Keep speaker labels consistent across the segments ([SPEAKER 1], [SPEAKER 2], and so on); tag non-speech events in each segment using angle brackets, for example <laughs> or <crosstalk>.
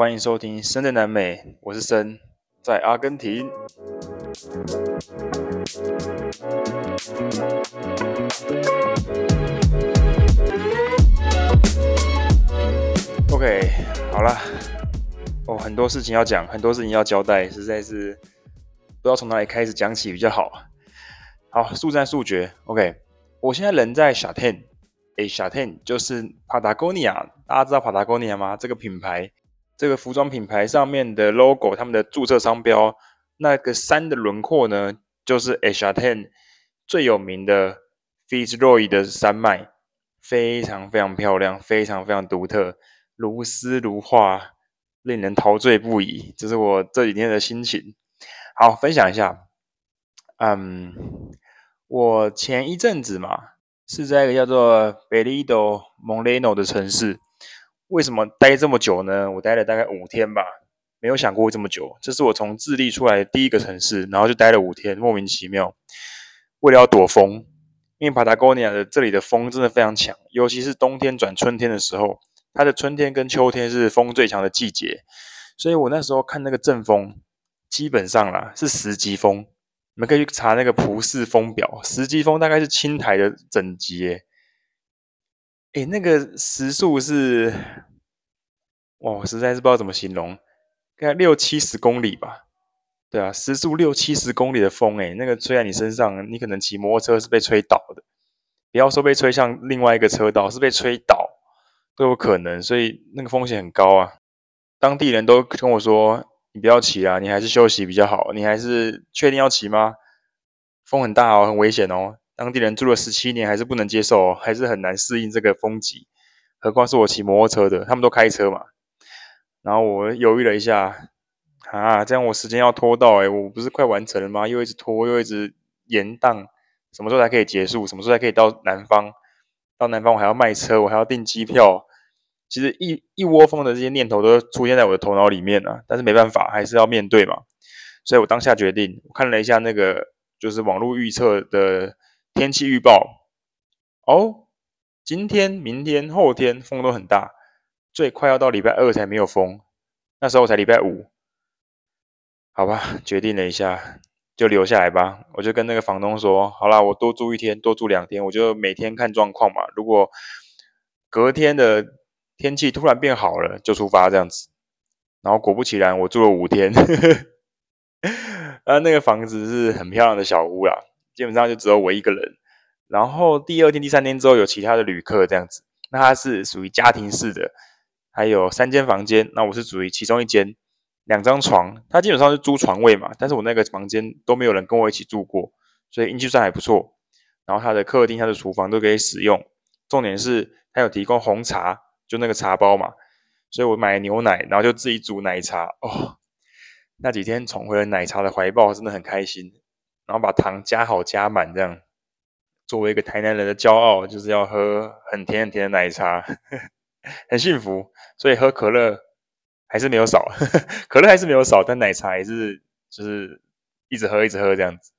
[SPEAKER 1] 欢迎收听《深在南美》，我是深，在阿根廷。OK，好了，哦，很多事情要讲，很多事情要交代，实在是不知道从哪里开始讲起比较好。好，速战速决。OK，我现在人在 Chaten。诶，Chaten 就是 Patagonia，大家知道 Patagonia 吗？这个品牌，这个服装品牌上面的 logo，他们的注册商标，那个山的轮廓呢，就是 Chaten 最有名的 Fitzroy 的山脉，非常非常漂亮，非常非常独特，如诗如画，令人陶醉不已。这是我这几天的心情。好，分享一下。嗯，我前一阵子嘛。是在一个叫做 Perito Moreno 的城市，为什么待这么久呢？我待了大概五天吧，没有想过会这么久。这是我从智利出来的第一个城市，然后就待了五天，莫名其妙。为了要躲风，因为 Patagonia 的这里的风真的非常强，尤其是冬天转春天的时候，它的春天跟秋天是风最强的季节，所以我那时候看那个阵风，基本上啦是十级风。你们可以去查那个普氏风表，十级风大概是青台的整级。诶，那个时速是，哇，我实在是不知道怎么形容，大概六七十公里吧。对啊，时速六七十公里的风，诶，那个吹在你身上，你可能骑摩托车是被吹倒的。不要说被吹向另外一个车道，是被吹倒都有可能，所以那个风险很高啊。当地人都跟我说。你不要骑啊，你还是休息比较好。你还是确定要骑吗？风很大哦，很危险哦。当地人住了十七年，还是不能接受哦，还是很难适应这个风级。何况是我骑摩托车的，他们都开车嘛。然后我犹豫了一下，啊，这样我时间要拖到诶，我不是快完成了吗？又一直拖，又一直延宕，什么时候才可以结束？什么时候才可以到南方？到南方我还要卖车，我还要订机票。其实一一窝蜂的这些念头都出现在我的头脑里面了，但是没办法，还是要面对嘛。所以我当下决定，我看了一下那个就是网络预测的天气预报，哦，今天、明天、后天风都很大，最快要到礼拜二才没有风，那时候我才礼拜五，好吧，决定了一下，就留下来吧。我就跟那个房东说，好啦，我多住一天，多住两天，我就每天看状况嘛。如果隔天的天气突然变好了，就出发这样子，然后果不其然，我住了五天，<laughs> 啊，那个房子是很漂亮的小屋啦，基本上就只有我一个人。然后第二天、第三天之后有其他的旅客这样子，那它是属于家庭式的，还有三间房间，那我是属于其中一间，两张床，它基本上是租床位嘛，但是我那个房间都没有人跟我一起住过，所以运气算还不错。然后它的客厅、它的厨房都可以使用，重点是它有提供红茶。就那个茶包嘛，所以我买牛奶，然后就自己煮奶茶。哦，那几天重回了奶茶的怀抱，真的很开心。然后把糖加好加满，这样作为一个台南人的骄傲，就是要喝很甜很甜的奶茶，很幸福。所以喝可乐还是没有少，<laughs> 可乐还是没有少，但奶茶也是就是一直喝一直喝这样子。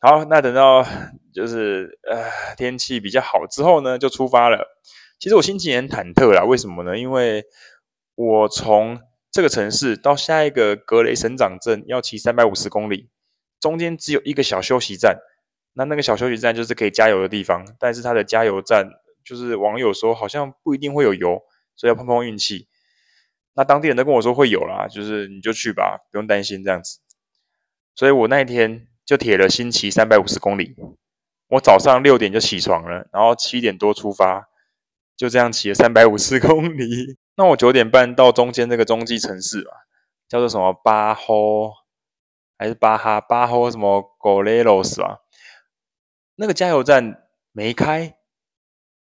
[SPEAKER 1] 好，那等到就是呃天气比较好之后呢，就出发了。其实我心情很忐忑啦，为什么呢？因为我从这个城市到下一个格雷省长镇要骑三百五十公里，中间只有一个小休息站，那那个小休息站就是可以加油的地方，但是它的加油站就是网友说好像不一定会有油，所以要碰碰运气。那当地人都跟我说会有啦，就是你就去吧，不用担心这样子。所以我那一天就铁了心骑三百五十公里，我早上六点就起床了，然后七点多出发。就这样骑了三百五十公里，那我九点半到中间这个中继城市嘛，叫做什么巴霍还是巴哈巴霍什么戈雷罗斯啊？那个加油站没开，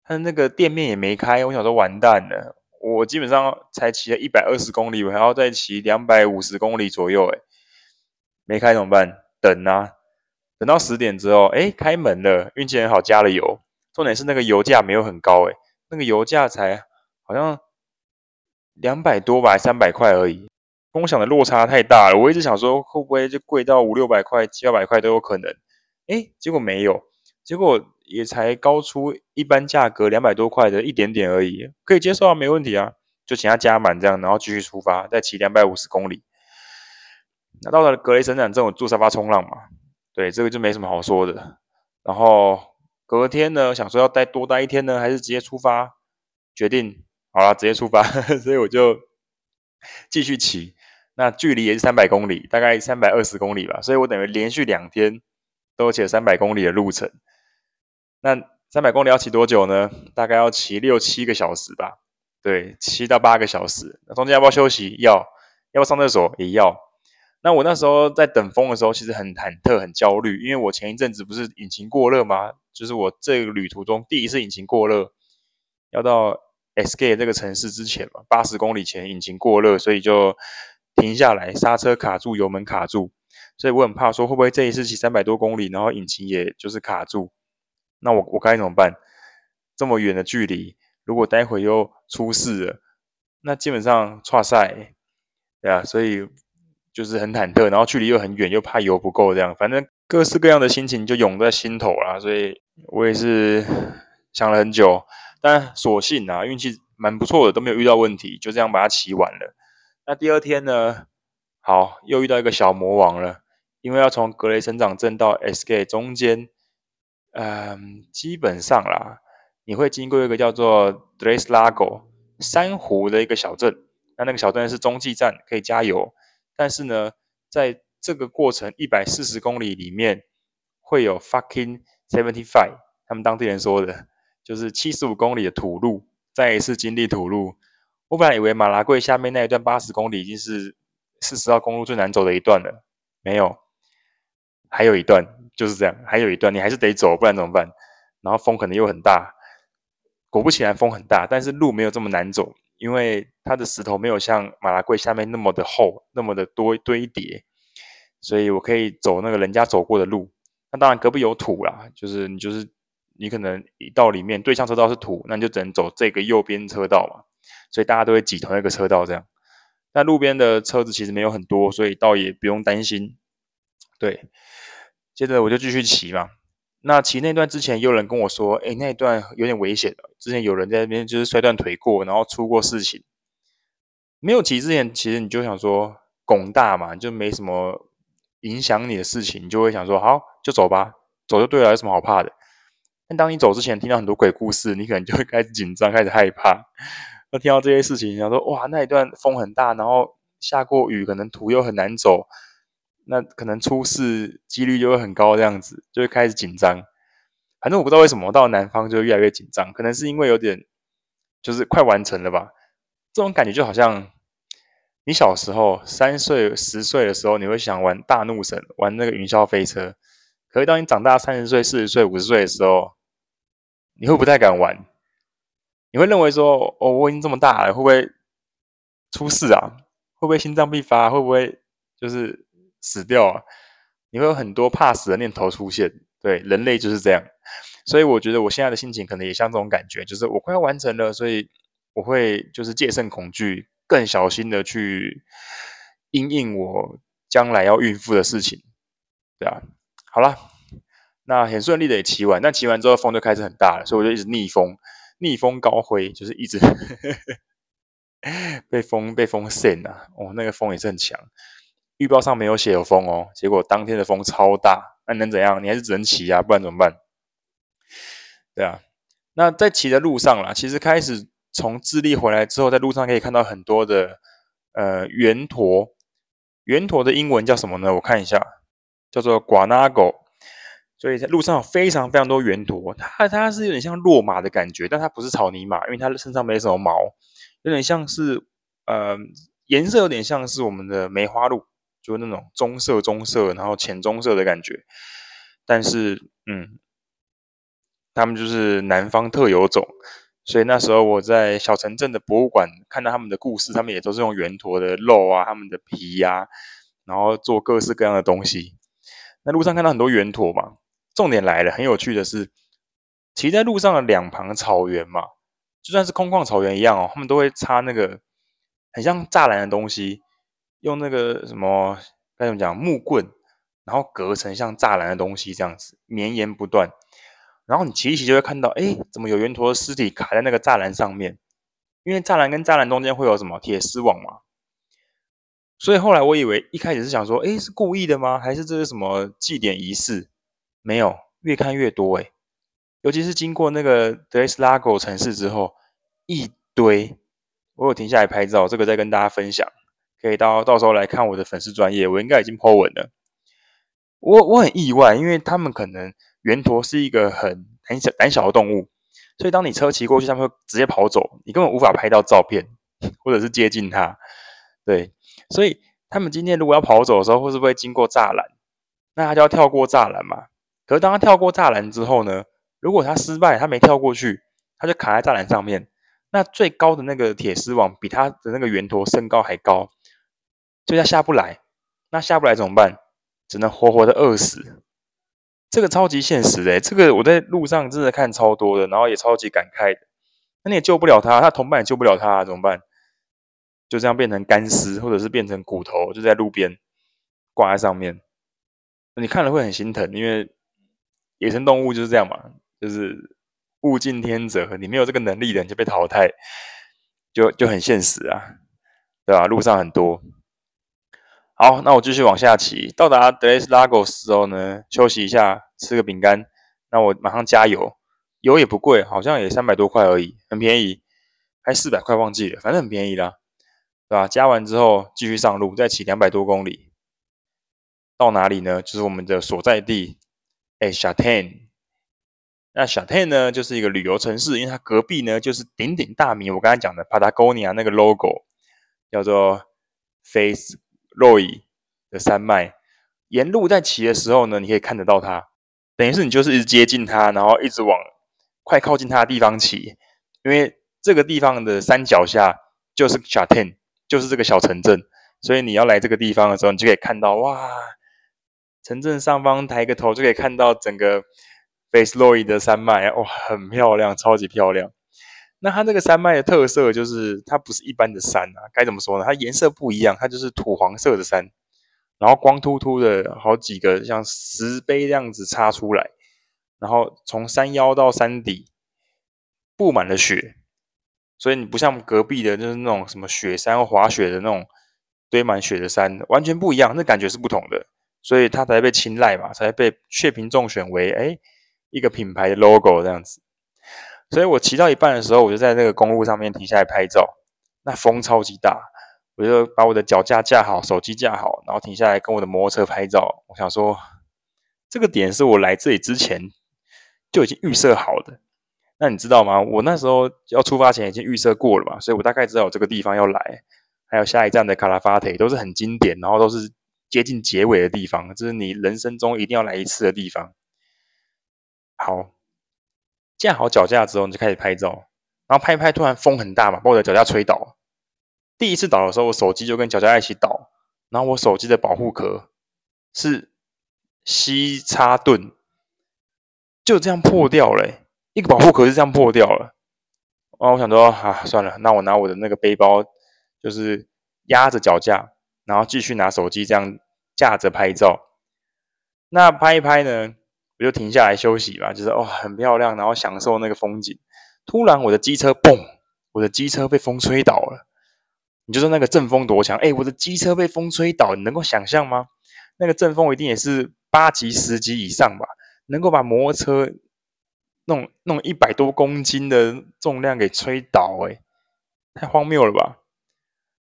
[SPEAKER 1] 他那个店面也没开，我想说完蛋了，我基本上才骑了一百二十公里，我还要再骑两百五十公里左右，诶，没开怎么办？等啊，等到十点之后，哎，开门了，运气很好，加了油。重点是那个油价没有很高，哎。那个油价才好像两百多吧，三百块而已，跟我想的落差太大了。我一直想说，会不会就贵到五六百块、七八百块都有可能？哎，结果没有，结果也才高出一般价格两百多块的一点点而已，可以接受啊，没问题啊。就请他加满这样，然后继续出发，再骑两百五十公里。那到了格雷神长镇，我坐沙发冲浪嘛，对，这个就没什么好说的。然后隔天呢，想说要待多待一天呢，还是直接出发？决定好了，直接出发，<laughs> 所以我就继续骑。那距离也是三百公里，大概三百二十公里吧，所以我等于连续两天都骑了三百公里的路程。那三百公里要骑多久呢？大概要骑六七个小时吧。对，七到八个小时。那中间要不要休息？要。要不要上厕所？也要。那我那时候在等风的时候，其实很忐忑、很焦虑，因为我前一阵子不是引擎过热吗？就是我这个旅途中第一次引擎过热，要到 SK 这个城市之前嘛，八十公里前引擎过热，所以就停下来，刹车卡住，油门卡住，所以我很怕说会不会这一次骑三百多公里，然后引擎也就是卡住。那我我该怎么办？这么远的距离，如果待会又出事了，那基本上挫赛，对啊，所以就是很忐忑，然后距离又很远，又怕油不够，这样，反正各式各样的心情就涌在心头啦。所以我也是想了很久，但所幸啊，运气蛮不错的，都没有遇到问题，就这样把它骑完了。那第二天呢，好，又遇到一个小魔王了，因为要从格雷省长镇到 SK 中间。嗯，基本上啦，你会经过一个叫做 d r e s l a g o 珊瑚的一个小镇。那那个小镇是中继站，可以加油。但是呢，在这个过程一百四十公里里面，会有 fucking seventy five，他们当地人说的，就是七十五公里的土路，再一次经历土路。我本来以为马拉贵下面那一段八十公里已经是四十号公路最难走的一段了，没有，还有一段。就是这样，还有一段你还是得走，不然怎么办？然后风可能又很大，果不其然风很大，但是路没有这么难走，因为它的石头没有像马拉贵下面那么的厚，那么的多堆叠，所以我可以走那个人家走过的路。那当然隔壁有土啦，就是你就是你可能一到里面对向车道是土，那你就只能走这个右边车道嘛，所以大家都会挤同一个车道这样。但路边的车子其实没有很多，所以倒也不用担心，对。接着我就继续骑嘛。那骑那段之前，有人跟我说：“诶，那段有点危险的。之前有人在那边就是摔断腿过，然后出过事情。没有骑之前，其实你就想说拱大嘛，就没什么影响你的事情，你就会想说好就走吧，走就对了，有什么好怕的？但当你走之前听到很多鬼故事，你可能就会开始紧张，开始害怕。那听到这些事情，想说哇，那一段风很大，然后下过雨，可能土又很难走。”那可能出事几率就会很高，这样子就会开始紧张。反正我不知道为什么到南方就越来越紧张，可能是因为有点就是快完成了吧。这种感觉就好像你小时候三岁、十岁的时候，你会想玩大怒神，玩那个云霄飞车。可是当你长大三十岁、四十岁、五十岁的时候，你会不太敢玩。你会认为说：“哦，我已经这么大了，会不会出事啊？会不会心脏病发？会不会就是？”死掉啊！你会有很多怕死的念头出现。对，人类就是这样。所以我觉得我现在的心情可能也像这种感觉，就是我快要完成了，所以我会就是戒慎恐惧，更小心的去因应我将来要孕妇的事情。对啊，好了，那很顺利的也骑完，但骑完之后风就开始很大了，所以我就一直逆风，逆风高挥，就是一直 <laughs> 被风被风扇啊！哦，那个风也是很强。预报上没有写有风哦，结果当天的风超大，那能怎样？你还是只能骑啊，不然怎么办？对啊，那在骑的路上啦，其实开始从智利回来之后，在路上可以看到很多的呃圆驼，圆驼的英文叫什么呢？我看一下，叫做 guanago，。所以在路上有非常非常多圆驼，它它是有点像骆马的感觉，但它不是草泥马，因为它身上没什么毛，有点像是呃颜色有点像是我们的梅花鹿。就那种棕色、棕色，然后浅棕色的感觉，但是，嗯，他们就是南方特有种，所以那时候我在小城镇的博物馆看到他们的故事，他们也都是用圆驼的肉啊、他们的皮呀、啊，然后做各式各样的东西。那路上看到很多圆驼嘛，重点来了，很有趣的是，骑在路上的两旁草原嘛，就算是空旷草原一样哦，他们都会插那个很像栅栏的东西。用那个什么该怎么讲木棍，然后隔成像栅栏的东西这样子，绵延不断。然后你骑一骑就会看到，哎，怎么有圆驼的尸体卡在那个栅栏上面？因为栅栏跟栅栏中间会有什么铁丝网嘛。所以后来我以为一开始是想说，哎，是故意的吗？还是这是什么祭典仪式？没有，越看越多哎，尤其是经过那个德雷斯拉戈城市之后，一堆。我有停下来拍照，这个再跟大家分享，可以到到时候来看我的粉丝专业，我应该已经 po 文了。我我很意外，因为他们可能圆驼是一个很很小胆小的动物，所以当你车骑过去，他们会直接跑走，你根本无法拍到照片，或者是接近它。对。所以他们今天如果要跑走的时候，会不会经过栅栏？那他就要跳过栅栏嘛。可是当他跳过栅栏之后呢？如果他失败，他没跳过去，他就卡在栅栏上面。那最高的那个铁丝网比他的那个圆驼身高还高，所以他下不来。那下不来怎么办？只能活活的饿死。这个超级现实的，这个我在路上真的看超多的，然后也超级感慨的。那你也救不了他，他同伴也救不了他，怎么办？就这样变成干尸，或者是变成骨头，就在路边挂在上面。你看了会很心疼，因为野生动物就是这样嘛，就是物竞天择，你没有这个能力的，你就被淘汰，就就很现实啊，对吧？路上很多。好，那我继续往下骑，到达德雷斯拉戈之后呢，休息一下，吃个饼干。那我马上加油，油也不贵，好像也三百多块而已，很便宜，还四百块忘记了，反正很便宜啦。对吧？加完之后继续上路，再骑两百多公里，到哪里呢？就是我们的所在地，哎，Chatain。那 Chatain 呢，就是一个旅游城市，因为它隔壁呢就是鼎鼎大名，我刚才讲的 Patagonia 那个 logo，叫做 Face Roy 的山脉。沿路在骑的时候呢，你可以看得到它，等于是你就是一直接近它，然后一直往快靠近它的地方骑，因为这个地方的山脚下就是 Chatain。就是这个小城镇，所以你要来这个地方的时候，你就可以看到哇，城镇上方抬个头就可以看到整个贝斯洛伊的山脉，哇，很漂亮，超级漂亮。那它这个山脉的特色就是它不是一般的山啊，该怎么说呢？它颜色不一样，它就是土黄色的山，然后光秃秃的好几个像石碑这样子插出来，然后从山腰到山底布满了雪。所以你不像隔壁的，就是那种什么雪山滑雪的那种堆满雪的山，完全不一样，那感觉是不同的。所以它才被青睐嘛，才被雀屏中选为哎一个品牌的 logo 这样子。所以我骑到一半的时候，我就在那个公路上面停下来拍照。那风超级大，我就把我的脚架架好，手机架好，然后停下来跟我的摩托车拍照。我想说，这个点是我来这里之前就已经预设好的。那你知道吗？我那时候要出发前已经预设过了嘛，所以我大概知道有这个地方要来，还有下一站的卡拉法特都是很经典，然后都是接近结尾的地方，这是你人生中一定要来一次的地方。好，架好脚架之后，你就开始拍照，然后拍一拍，突然风很大嘛，把我的脚架吹倒。第一次倒的时候，我手机就跟脚架一起倒，然后我手机的保护壳是西叉盾，就这样破掉了。一个保护壳是这样破掉了，哦，我想说啊，算了，那我拿我的那个背包，就是压着脚架，然后继续拿手机这样架着拍照。那拍一拍呢，我就停下来休息吧，就是哦，很漂亮，然后享受那个风景。突然我的机车嘣，我的机车被风吹倒了。你就说那个阵风多强？哎，我的机车被风吹倒，你能够想象吗？那个阵风一定也是八级、十级以上吧，能够把摩托车。弄弄一百多公斤的重量给吹倒，哎，太荒谬了吧！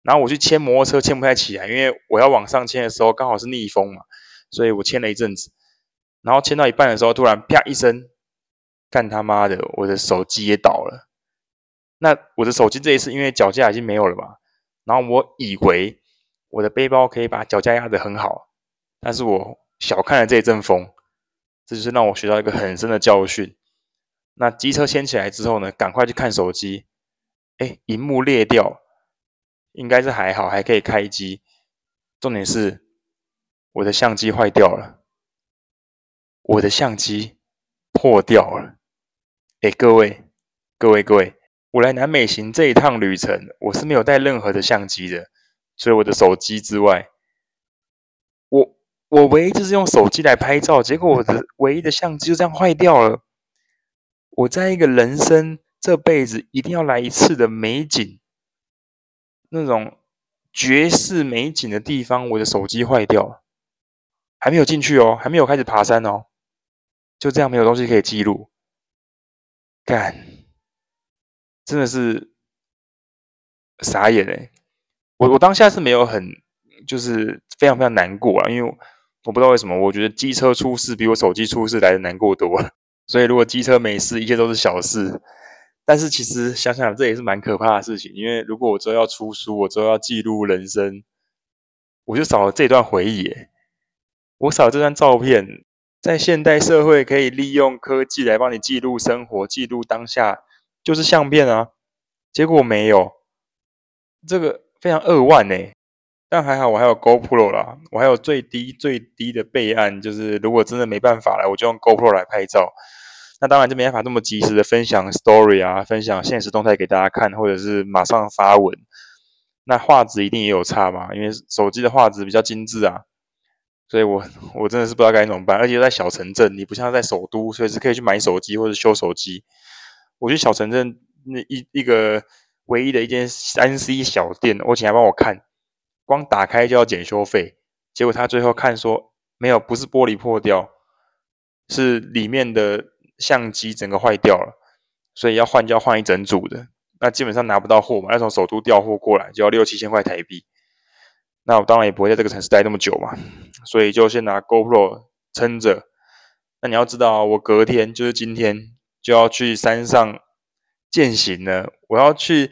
[SPEAKER 1] 然后我去牵摩托车，牵不太起来，因为我要往上牵的时候刚好是逆风嘛，所以我牵了一阵子。然后牵到一半的时候，突然啪一声，干他妈的，我的手机也倒了。那我的手机这一次因为脚架已经没有了嘛，然后我以为我的背包可以把脚架压得很好，但是我小看了这一阵风，这就是让我学到一个很深的教训。那机车牵起来之后呢，赶快去看手机，哎，荧幕裂掉，应该是还好，还可以开机。重点是我的相机坏掉了，我的相机破掉了。哎，各位，各位，各位，我来南美行这一趟旅程，我是没有带任何的相机的，除了我的手机之外，我我唯一就是用手机来拍照，结果我的唯一的相机就这样坏掉了。我在一个人生这辈子一定要来一次的美景，那种绝世美景的地方，我的手机坏掉了，还没有进去哦，还没有开始爬山哦，就这样没有东西可以记录，干，真的是傻眼哎！我我当下是没有很，就是非常非常难过啊，因为我不知道为什么，我觉得机车出事比我手机出事来的难过多了。<laughs> 所以如果机车没事，一切都是小事。但是其实想想，这也是蛮可怕的事情，因为如果我之后要出书，我之后要记录人生，我就少了这段回忆。我少了这张照片，在现代社会可以利用科技来帮你记录生活、记录当下，就是相片啊。结果没有，这个非常扼腕呢。但还好我还有 GoPro 啦，我还有最低最低的备案，就是如果真的没办法了，我就用 GoPro 来拍照。那当然就没办法那么及时的分享 story 啊，分享现实动态给大家看，或者是马上发文。那画质一定也有差嘛，因为手机的画质比较精致啊。所以我我真的是不知道该怎么办。而且在小城镇，你不像在首都，随时可以去买手机或者修手机。我去小城镇那一一个唯一的一间三 C 小店，我请他帮我看，光打开就要检修费。结果他最后看说没有，不是玻璃破掉，是里面的。相机整个坏掉了，所以要换就要换一整组的，那基本上拿不到货嘛，要从首都调货过来就要六七千块台币。那我当然也不会在这个城市待那么久嘛，所以就先拿 GoPro 撑着。那你要知道，我隔天就是今天就要去山上健行了，我要去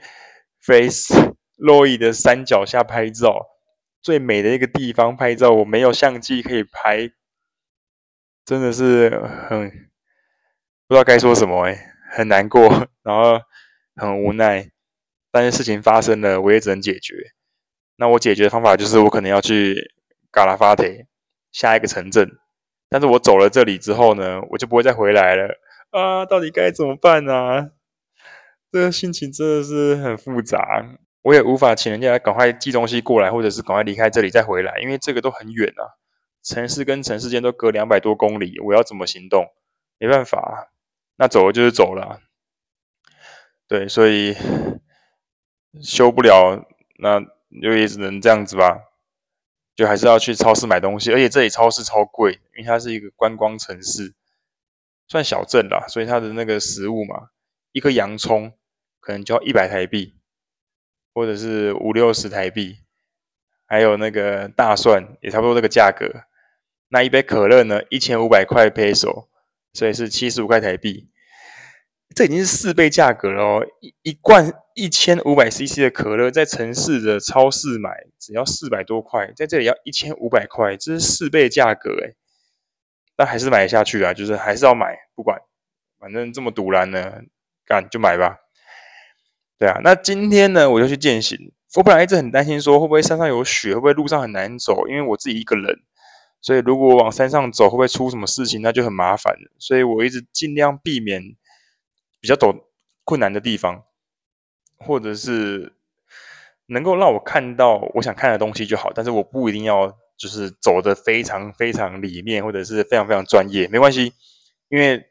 [SPEAKER 1] Face 洛伊的山脚下拍照，最美的一个地方拍照，我没有相机可以拍，真的是很。不知道该说什么诶，很难过，<laughs> 然后很无奈，但是事情发生了，我也只能解决。那我解决的方法就是，我可能要去嘎拉法特下一个城镇，但是我走了这里之后呢，我就不会再回来了啊！到底该怎么办呢？这个心情真的是很复杂，我也无法请人家赶快寄东西过来，或者是赶快离开这里再回来，因为这个都很远啊，城市跟城市间都隔两百多公里，我要怎么行动？没办法。那走了就是走了，对，所以修不了，那就也只能这样子吧，就还是要去超市买东西，而且这里超市超贵，因为它是一个观光城市，算小镇啦，所以它的那个食物嘛，一颗洋葱可能就要一百台币，或者是五六十台币，还有那个大蒜也差不多这个价格，那一杯可乐呢，一千五百块 peso。所以是七十五块台币，这已经是四倍价格了哦！一一罐一千五百 CC 的可乐，在城市的超市买只要四百多块，在这里要一千五百块，这是四倍价格诶。但还是买下去啊，就是还是要买，不管，反正这么赌烂呢，干就买吧。对啊，那今天呢，我就去健行。我本来一直很担心说，会不会山上有雪，会不会路上很难走，因为我自己一个人。所以，如果往山上走，会不会出什么事情？那就很麻烦了。所以我一直尽量避免比较走、困难的地方，或者是能够让我看到我想看的东西就好。但是我不一定要就是走得非常非常里面，或者是非常非常专业，没关系。因为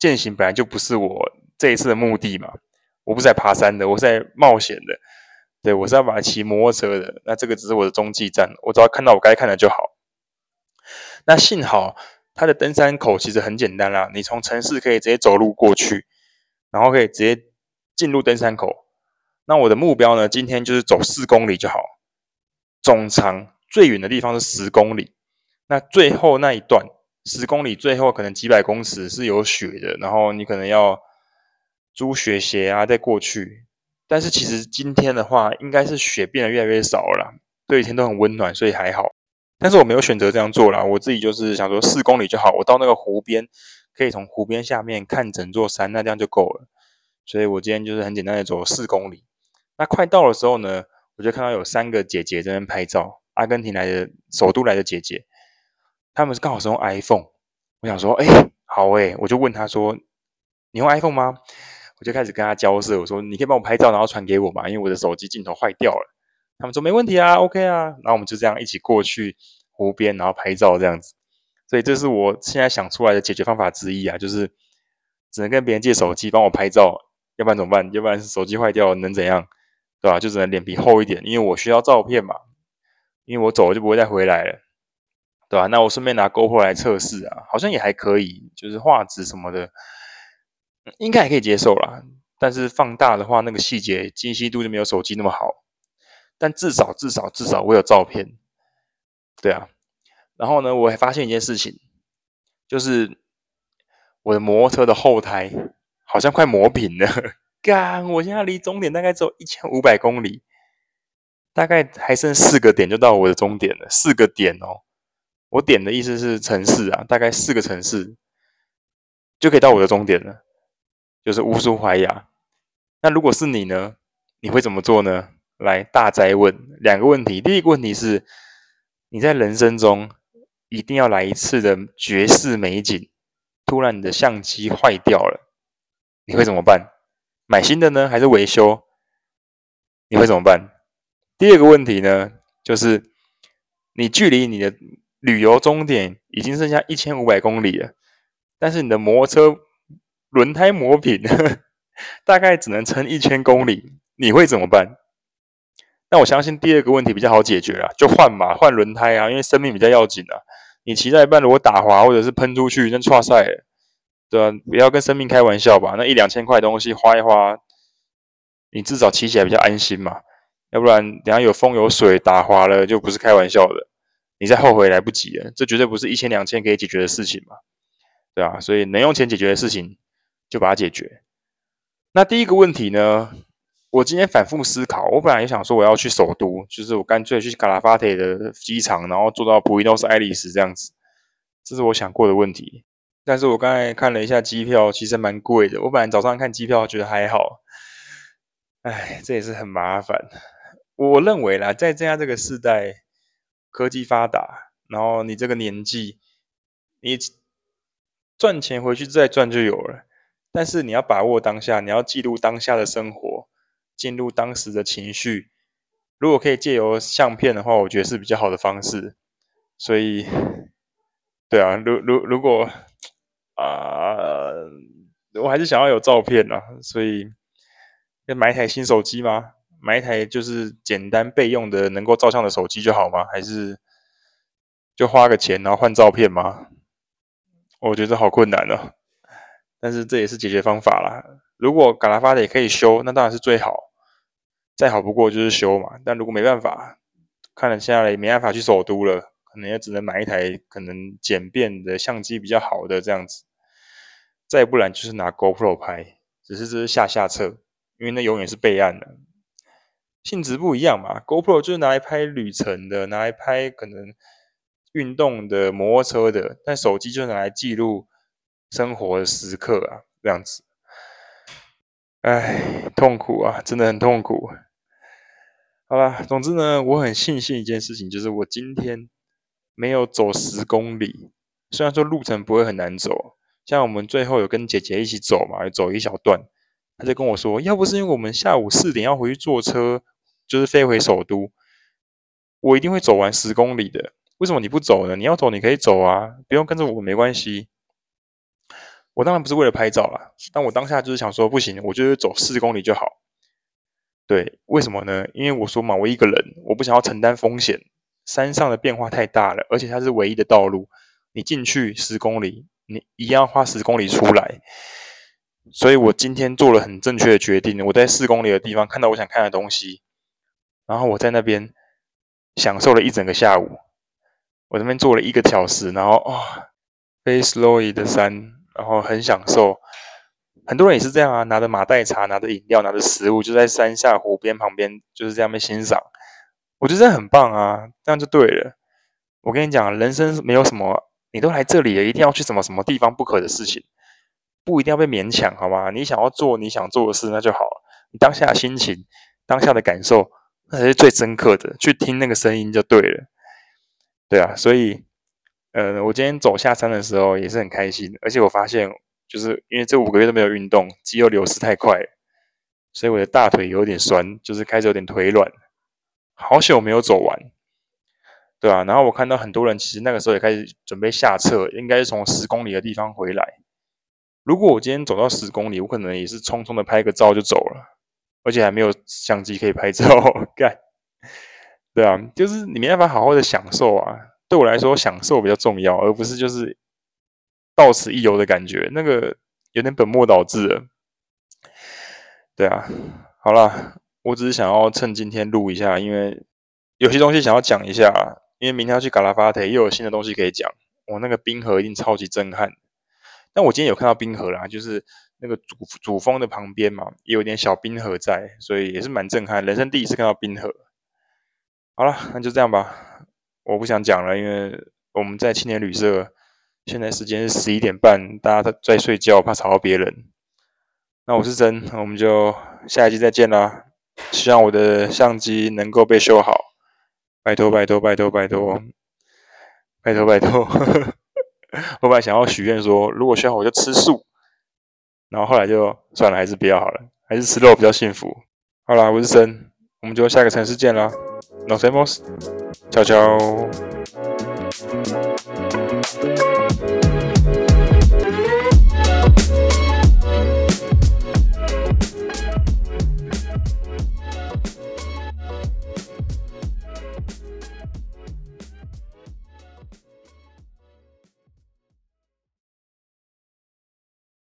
[SPEAKER 1] 践行本来就不是我这一次的目的嘛，我不是在爬山的，我是在冒险的。对，我是要把它骑摩托车的。那这个只是我的中继站，我只要看到我该看的就好。那幸好它的登山口其实很简单啦，你从城市可以直接走路过去，然后可以直接进入登山口。那我的目标呢，今天就是走四公里就好，总长最远的地方是十公里。那最后那一段十公里，最后可能几百公尺是有雪的，然后你可能要租雪鞋啊再过去。但是其实今天的话，应该是雪变得越来越少了啦，这几天都很温暖，所以还好。但是我没有选择这样做啦，我自己就是想说四公里就好，我到那个湖边，可以从湖边下面看整座山，那这样就够了。所以我今天就是很简单的走了四公里。那快到的时候呢，我就看到有三个姐姐在那边拍照，阿根廷来的首都来的姐姐，他们是刚好是用 iPhone。我想说，哎，好哎，我就问他说，你用 iPhone 吗？我就开始跟他交涉，我说你可以帮我拍照，然后传给我吗？因为我的手机镜头坏掉了。他们说没问题啊，OK 啊，然后我们就这样一起过去湖边，然后拍照这样子。所以这是我现在想出来的解决方法之一啊，就是只能跟别人借手机帮我拍照，要不然怎么办？要不然手机坏掉能怎样？对吧？就只能脸皮厚一点，因为我需要照片嘛，因为我走了就不会再回来了，对吧？那我顺便拿 GoPro 来测试啊，好像也还可以，就是画质什么的，应该还可以接受啦。但是放大的话，那个细节清晰度就没有手机那么好。但至少至少至少我有照片，对啊。然后呢，我还发现一件事情，就是我的摩托车的后胎好像快磨平了。<laughs> 干，我现在离终点大概只有一千五百公里，大概还剩四个点就到我的终点了。四个点哦，我点的意思是城市啊，大概四个城市就可以到我的终点了，就是乌苏怀亚。那如果是你呢？你会怎么做呢？来，大哉问两个问题。第一个问题是，你在人生中一定要来一次的绝世美景，突然你的相机坏掉了，你会怎么办？买新的呢，还是维修？你会怎么办？第二个问题呢，就是你距离你的旅游终点已经剩下一千五百公里了，但是你的摩托车轮胎磨平。<laughs> 大概只能撑一千公里，你会怎么办？那我相信第二个问题比较好解决啊，就换嘛，换轮胎啊，因为生命比较要紧啊。你骑在一半如果打滑或者是喷出去，那剉赛了，对吧？不要跟生命开玩笑吧。那一两千块东西花一花，你至少骑起来比较安心嘛。要不然等下有风有水打滑了，就不是开玩笑的，你再后悔来不及了。这绝对不是一千两千可以解决的事情嘛，对啊，所以能用钱解决的事情，就把它解决。那第一个问题呢，我今天反复思考，我本来也想说我要去首都，就是我干脆去卡拉法特的机场，然后坐到布宜诺斯艾利斯这样子，这是我想过的问题。但是我刚才看了一下机票，其实蛮贵的。我本来早上看机票觉得还好，哎，这也是很麻烦。我认为啦，在这样这个时代，科技发达，然后你这个年纪，你赚钱回去再赚就有了。但是你要把握当下，你要记录当下的生活，进入当时的情绪。如果可以借由相片的话，我觉得是比较好的方式。所以，对啊，如如如果啊、我还是想要有照片啊。所以，要买一台新手机吗？买一台就是简单备用的能够照相的手机就好吗？还是就花个钱然后换照片吗？我觉得好困难啊。但是这也是解决方法啦。如果卡拉法的也可以修，那当然是最好，再好不过就是修嘛。但如果没办法，看了下来也没办法去首都了，可能也只能买一台可能简便的相机比较好的这样子。再不然就是拿 GoPro 拍，只是这是下下策，因为那永远是备案的，性质不一样嘛。GoPro 就是拿来拍旅程的，拿来拍可能运动的摩托车的，但手机就是拿来记录。生活的时刻啊，这样子，唉，痛苦啊，真的很痛苦。好啦，总之呢，我很庆幸一件事情，就是我今天没有走十公里。虽然说路程不会很难走，像我们最后有跟姐姐一起走嘛，走一小段，她就跟我说，要不是因为我们下午四点要回去坐车，就是飞回首都，我一定会走完十公里的。为什么你不走呢？你要走你可以走啊，不用跟着我没关系。我当然不是为了拍照啦，但我当下就是想说，不行，我就是走四公里就好。对，为什么呢？因为我说嘛，我一个人，我不想要承担风险。山上的变化太大了，而且它是唯一的道路，你进去十公里，你一样花十公里出来。所以我今天做了很正确的决定，我在四公里的地方看到我想看的东西，然后我在那边享受了一整个下午。我这边坐了一个小时，然后哦，飞 Slowly 的山。然后很享受，很多人也是这样啊，拿着马黛茶，拿着饮料，拿着食物，就在山下湖边旁边，就是这样被欣赏。我觉得这很棒啊，这样就对了。我跟你讲，人生没有什么，你都来这里了，一定要去什么什么地方不可的事情，不一定要被勉强，好吗？你想要做你想做的事，那就好了。你当下的心情，当下的感受，那才是最深刻的。去听那个声音就对了，对啊，所以。呃，我今天走下山的时候也是很开心，而且我发现，就是因为这五个月都没有运动，肌肉流失太快，所以我的大腿有点酸，就是开始有点腿软。好久没有走完，对啊，然后我看到很多人其实那个时候也开始准备下撤，应该是从十公里的地方回来。如果我今天走到十公里，我可能也是匆匆的拍个照就走了，而且还没有相机可以拍照，<laughs> 干。对啊，就是你没办法好好的享受啊。对我来说，享受比较重要，而不是就是到此一游的感觉，那个有点本末倒置了。对啊，好啦，我只是想要趁今天录一下，因为有些东西想要讲一下，因为明天要去嘎拉法特，又有新的东西可以讲。我那个冰河一定超级震撼。但我今天有看到冰河啦，就是那个主主峰的旁边嘛，也有点小冰河在，所以也是蛮震撼。人生第一次看到冰河。好了，那就这样吧。我不想讲了，因为我们在青年旅社，现在时间是十一点半，大家在睡觉，怕吵到别人。那我是真，我们就下一期再见啦。希望我的相机能够被修好，拜托拜托拜托拜托，拜托拜托。<laughs> 我本来想要许愿说，如果修好我就吃素，然后后来就算了，还是不要好了，还是吃肉比较幸福。好啦，我是真，我们就下个城市见啦。Nos vemos，ciao ciao。